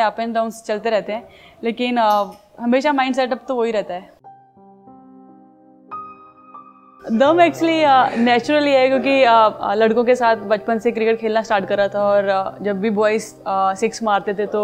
Up and down चलते रहते हैं लेकिन हमेशा माइंड सेटअप तो वही रहता है। दम एक्चुअली नेचुरली है क्योंकि uh, लड़कों के साथ बचपन से क्रिकेट खेलना स्टार्ट करा था और uh, जब भी बॉयज़ सिक्स मारते थे तो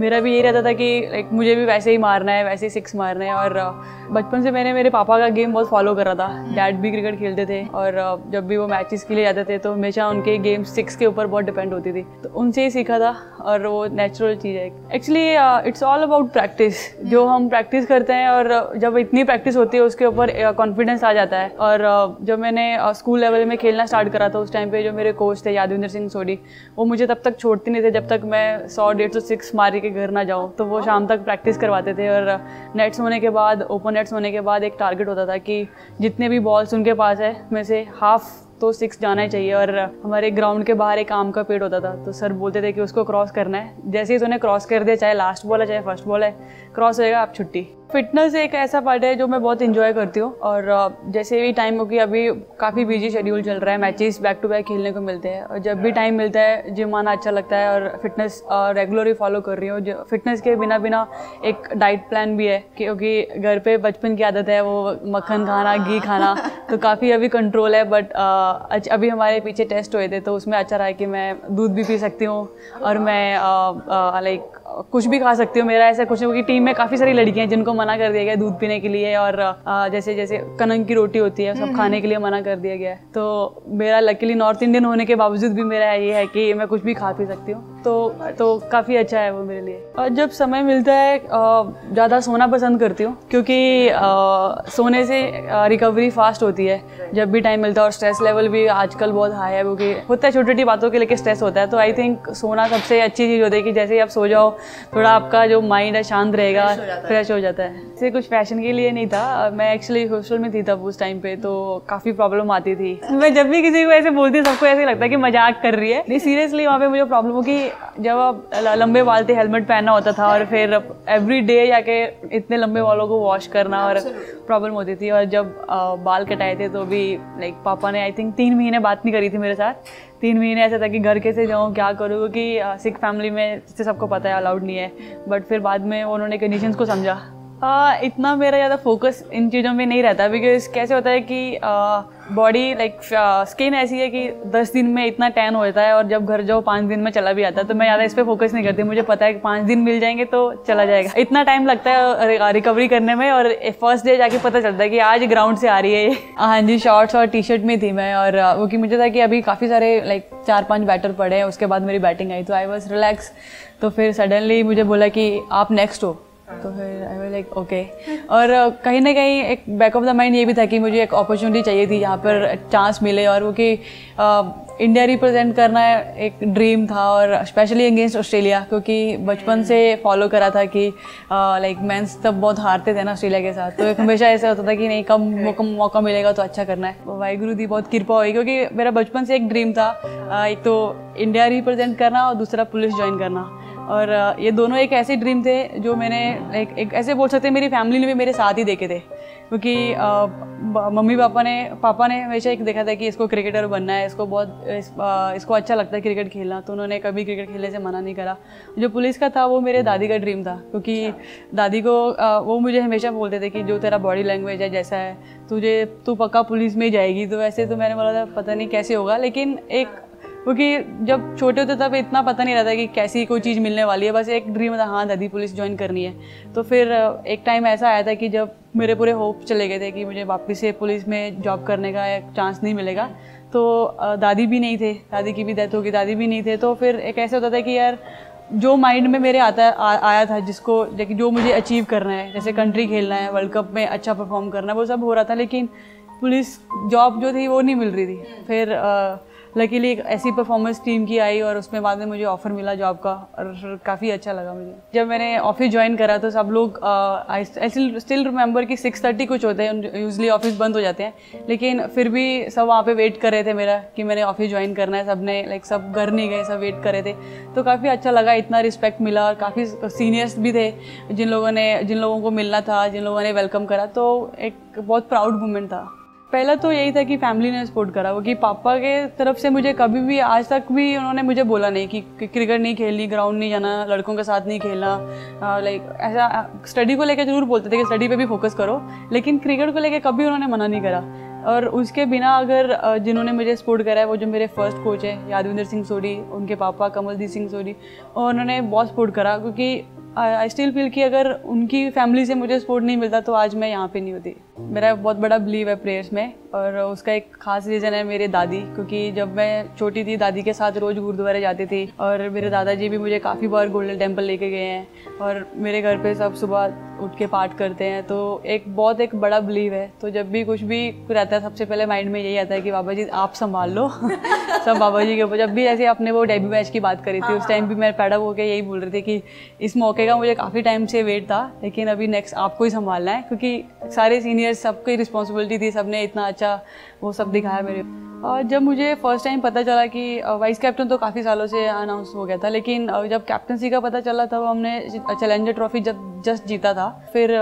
मेरा भी यही रहता था कि लाइक मुझे भी वैसे ही मारना है वैसे ही सिक्स मारना है और uh, बचपन से मैंने मेरे पापा का गेम बहुत फॉलो करा था। डैड भी क्रिकेट खेलते थे और जब भी वो मैचेस के लिए जाते थे तो हमेशा उनके गेम सिक्स के ऊपर बहुत डिपेंड होती थी। तो उनसे ही सीखा था और वो नेचुरल चीज़ है। Actually it's all about practice जो हम प्रैक्टिस करते हैं और जब इतनी प्रैक्टिस होती है उसके ऊपर कॉन्फिडेंस आ जाता है और और जब मैंने स्कूल लेवल में खेलना स्टार्ट करा था, उस टाइम पे जो मेरे कोच थे, यादविंदर सिंह सोडी वो मुझे तब तक छोड़ते नहीं थे, जब तक मैं सौ, डेढ़ सौ सिक्स मार के घर ना जाऊँ। तो वो शाम तक प्रैक्टिस करवाते थे और नेट्स होने के बाद ओपन नेट्स होने के बाद एक टारगेट होता था कि जितने भी बॉल्स उनके पास है में से हाफ़ तो सिक्स जाना ही चाहिए और हमारे ग्राउंड के बाहर एक आम का पेड़ होता था। तो सर बोलते थे कि उसको क्रॉस करना है। जैसे ही तूने क्रॉस कर दिया, चाहे लास्ट बॉल है, चाहे फ़र्स्ट बॉल है क्रॉस होएगा, आप छुट्टी। फिटनेस एक ऐसा पार्ट है जो मैं बहुत इंजॉय करती हूँ और जैसे भी टाइम हो कि अभी काफ़ी बिज़ी शेड्यूल चल रहा है मैचेस बैक टू बैक खेलने को मिलते हैं और जब भी टाइम मिलता है जिम आना अच्छा लगता है और फिटनेस रेगुलरली फॉलो कर रही हूँ। फिटनेस के बिना बिना एक डाइट प्लान भी है क्योंकि घर पे बचपन की आदत है वो मक्खन खाना, घी खाना तो काफ़ी अभी कंट्रोल है बट अभी हमारे पीछे टेस्ट हुए थे तो उसमें अच्छा रहा है कि मैं दूध भी पी सकती हूँ और मैं लाइक कुछ भी खा सकती हूँ मेरा ऐसा कुछ नहीं क्योंकि टीम में काफ़ी सारी लड़कियाँ हैं जिनको मना कर दिया गया दूध पीने के लिए और जैसे जैसे कनंग की रोटी होती है सब हम्म, खाने हम्म। के लिए मना कर दिया गया है तो मेरा लकीली नॉर्थ इंडियन होने के बावजूद भी मेरा ये है कि मैं कुछ भी खा पी सकती हूँ तो तो काफ़ी अच्छा है वो मेरे लिए। और जब समय मिलता है ज़्यादा सोना पसंद करती हूँ क्योंकि सोने से रिकवरी फास्ट होती है। जब भी टाइम मिलता है और स्ट्रेस लेवल भी आजकल बहुत हाई है क्योंकि होता है छोटी छोटी बातों के लेके स्ट्रेस होता है तो आई थिंक सोना सबसे अच्छी चीज़ होती है कि जैसे ही आप सो जाओ थोड़ा आपका जो माइंड है शांत रहेगा फ्रेश हो जाता है। इसे कुछ फ़ैशन के लिए नहीं था मैं एक्चुअली हॉस्टल में थी तब उस टाइम पे तो काफ़ी प्रॉब्लम आती थी। मैं जब भी किसी को ऐसे बोलती हूँ सबको ऐसे लगता है कि मज़ाक कर रही है। नहीं सीरियसली वहाँ पे मुझे प्रॉब्लम हो कि जब आप लंबे बाल थे हेलमेट पहनना होता था और फिर एवरी डे जाके इतने लंबे बालों को वॉश करना और प्रॉब्लम होती थी और जब बाल कटाए थे तो भी लाइक पापा ने आई थिंक तीन महीने बात नहीं करी थी मेरे साथ। तीन महीने ऐसा था कि घर कैसे जाऊँ क्या करूँ क्योंकि सिख फैमिली में जिससे सबको पता है अलाउड नहीं है। बट फिर बाद में उन्होंने कंडीशंस को समझा। इतना मेरा ज़्यादा फोकस इन चीज़ों में नहीं रहता बिकॉज़ कैसे होता है कि बॉडी लाइक स्किन ऐसी है कि दस दिन में इतना टैन हो जाता है और जब घर जाओ, पाँच दिन में चला भी आता है तो मैं ज़्यादा इस पर फोकस नहीं करती। मुझे पता है कि पाँच दिन मिल जाएँगे तो चला जाएगा। इतना टाइम लगता है रिकवरी करने में और फ़र्स्ट डे जाके पता चलता है कि आज ग्राउंड से आ रही है हाँ जी शॉर्ट्स और टी शर्ट में थी मैं और, वो कि मुझे था कि अभी काफ़ी सारे लाइक चार पाँच बैटर पड़े हैं, उसके बाद मेरी बैटिंग आई तो आई वॉज़ रिलैक्स तो फिर सडनली मुझे बोला कि आप नेक्स्ट हो। तो फिर आई वाज लाइक ओके और uh, कहीं ना कहीं एक बैक ऑफ़ द माइंड ये भी था कि मुझे एक अपॉर्चुनिटी चाहिए थी जहाँ पर चांस मिले और वो कि इंडिया uh, रिप्रेजेंट करना एक ड्रीम था और स्पेशली अगेंस्ट ऑस्ट्रेलिया क्योंकि बचपन से फॉलो करा था कि लाइक मैंस तब बहुत हारते थे ना ऑस्ट्रेलिया के साथ। तो एक हमेशा ऐसा होता था कि नहीं कम मौका मौका मिलेगा तो अच्छा करना है। वाहिगुरु दी बहुत कृपा हुई क्योंकि मेरा बचपन से एक ड्रीम था एक तो इंडिया रिप्रेजेंट करना और दूसरा पुलिस ज्वाइन करना। और ये दोनों एक ऐसे ड्रीम थे जो मैंने लाइक एक ऐसे बोल सकते मेरी फैमिली ने भी मेरे साथ ही देखे थे क्योंकि मम्मी पापा ने पापा ने हमेशा एक देखा था कि इसको क्रिकेटर बनना है इसको बहुत इस, इसको अच्छा लगता है क्रिकेट खेलना तो उन्होंने कभी क्रिकेट खेलने से मना नहीं करा जो पुलिस का था वो मेरे दादी का ड्रीम था क्योंकि अच्छा। दादी को वो मुझे हमेशा बोलते थे कि जो तेरा बॉडी लैंग्वेज है जैसा है तुझे तू पक्का पुलिस में जाएगी तो वैसे तो मैंने बोला था पता नहीं कैसे होगा लेकिन एक क्योंकि जब छोटे होते तब इतना पता नहीं रहता कि कैसी कोई चीज़ मिलने वाली है बस एक ड्रीम था हाँ दादी पुलिस ज्वाइन करनी है। तो फिर एक टाइम ऐसा आया था कि जब मेरे पूरे होप चले गए थे कि मुझे वापस से पुलिस में जॉब करने का एक चांस नहीं मिलेगा तो दादी भी नहीं थे दादी की भी डेथ होगी दादी भी नहीं थे तो फिर एक ऐसा होता था कि यार जो माइंड में मेरे आता आ, आया था जिसको जो मुझे अचीव करना है जैसे कंट्री खेलना है वर्ल्ड कप में अच्छा परफॉर्म करना है वो सब हो रहा था लेकिन पुलिस जॉब जो थी वो नहीं मिल रही थी। फिर आ, लकीली एक ऐसी परफॉर्मेंस टीम की आई और उसमें बाद में मुझे ऑफ़र मिला जॉब का और काफ़ी अच्छा लगा मुझे। जब मैंने ऑफ़िस ज्वाइन करा तो सब लोग आई स्टिल रिमेंबर कि सिक्स थर्टी कुछ होते हैं यूजली ऑफ़िस बंद हो जाते हैं। लेकिन फिर भी सब वहाँ पे वेट कर रहे थे मेरा कि मैंने ऑफ़िस ज्वाइन करना है। सबने लाइक सब घर नहीं गए, सब वेट कर रहे थे। तो काफ़ी अच्छा लगा, इतना रिस्पेक्ट मिला और काफ़ी सीनियर्स भी थे जिन लोगों ने, जिन लोगों को मिलना था, जिन लोगों ने वेलकम करा। तो एक बहुत प्राउड मोमेंट था। पहला तो यही था कि फैमिली ने सपोर्ट करा, वो कि पापा के तरफ़ से मुझे कभी भी, आज तक भी उन्होंने मुझे बोला नहीं कि क्रिकेट नहीं खेलनी ग्राउंड नहीं जाना, लड़कों के साथ नहीं खेलना। लाइक ऐसा स्टडी को लेकर ज़रूर बोलते थे कि स्टडी पे भी फोकस करो, लेकिन क्रिकेट को लेकर कभी उन्होंने मना नहीं करा। और उसके बिना अगर जिन्होंने मुझे सपोर्ट करा है, वो जो मेरे फ़र्स्ट कोच है, यादविंदर सिंह सोडी उनके पापा कमलदीप सिंह सोडी और उन्होंने बहुत सपोर्ट करा, क्योंकि आई स्टिल फील कि अगर उनकी फैमिली से मुझे सपोर्ट नहीं मिलता तो आज मैं यहाँ पे नहीं होती। मेरा बहुत बड़ा बिलीव है प्रेयर्स में और उसका एक खास रीज़न है मेरे दादी क्योंकि जब मैं छोटी थी दादी के साथ रोज़ गुरुद्वारे जाती थी और मेरे दादाजी भी मुझे काफ़ी बार गोल्डन टेंपल लेके गए हैं और मेरे घर पे सब सुबह उठ के पाठ करते हैं। तो एक बहुत एक बड़ा बिलीव है। तो जब भी कुछ भी रहता है सबसे पहले माइंड में यही आता है कि बाबा जी आप संभाल लो। सब बाबा जी के ऊपर जब भी ऐसे अपने वो डेब्यू मैच की बात करी थी उस टाइम भी मैं पैडअप होकर यही बोल रही थी कि इस मौके का मुझे काफ़ी टाइम से वेट था, लेकिन अभी नेक्स्ट आपको ही संभालना है, क्योंकि सारे सीनियर्स सबकी रिस्पॉन्सिबिलिटी थी, सबने इतना अच्छा वो सब दिखाया मेरे। और जब मुझे फ़र्स्ट टाइम पता चला कि वाइस कैप्टन तो काफ़ी सालों से अनाउंस हो गया था, लेकिन जब कैप्टनसी का पता चला, तब हमने चैलेंजर ट्रॉफी जब जस्ट जीता था, फिर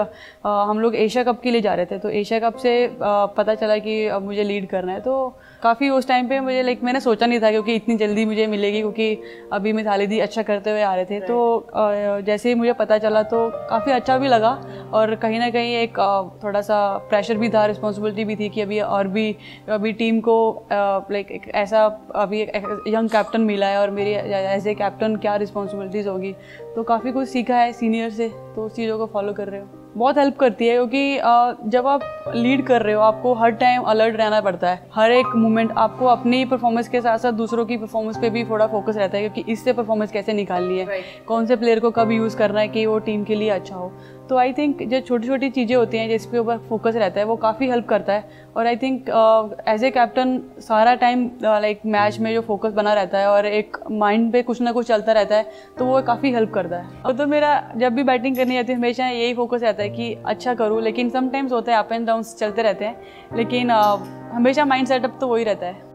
हम लोग एशिया कप के लिए जा रहे थे तो एशिया कप से पता चला कि मुझे लीड करना है तो काफ़ी उस टाइम पे मुझे लाइक मैंने सोचा नहीं था क्योंकि इतनी जल्दी मुझे मिलेगी क्योंकि अभी मिथाली दी अच्छा करते हुए आ रहे थे। तो जैसे ही मुझे पता चला तो काफ़ी अच्छा भी लगा और कहीं ना कहीं एक थोड़ा सा प्रेशर भी था रिस्पॉन्सिबिलिटी भी थी कि अभी और भी अभी टीम को लाइक एक ऐसा अभी यंग कैप्टन मिला है और मेरी एज ए कैप्टन क्या रिस्पॉन्सिबिलिटीज़ होगी। तो काफ़ी कुछ सीखा है सीनियर से तो उस चीज़ों को फॉलो कर रहे हो। बहुत हेल्प करती है क्योंकि जब आप लीड कर रहे हो आपको हर टाइम अलर्ट रहना पड़ता है। हर एक मोमेंट आपको अपनी परफॉर्मेंस के साथ साथ दूसरों की परफॉर्मेंस पे भी थोड़ा फोकस रहता है क्योंकि इससे परफॉर्मेंस कैसे निकालनी है। कौन से प्लेयर को कब यूज़ करना है कि वो टीम के लिए अच्छा हो। तो आई थिंक जो छोटी छोटी चीज़ें होती हैं जिसके ऊपर फोकस रहता है वो काफ़ी हेल्प करता है। और I think as a captain सारा टाइम लाइक मैच में जो फोकस बना रहता है और एक माइंड पे कुछ ना कुछ चलता रहता है तो वो काफ़ी हेल्प करता है। और तो मेरा जब भी बैटिंग करनी आती है हमेशा यही फोकस रहता है कि अच्छा करूँ लेकिन समटाइम्स होता है अप एंड डाउन चलते रहते हैं लेकिन uh, हमेशा माइंड सेटअप तो वही रहता है।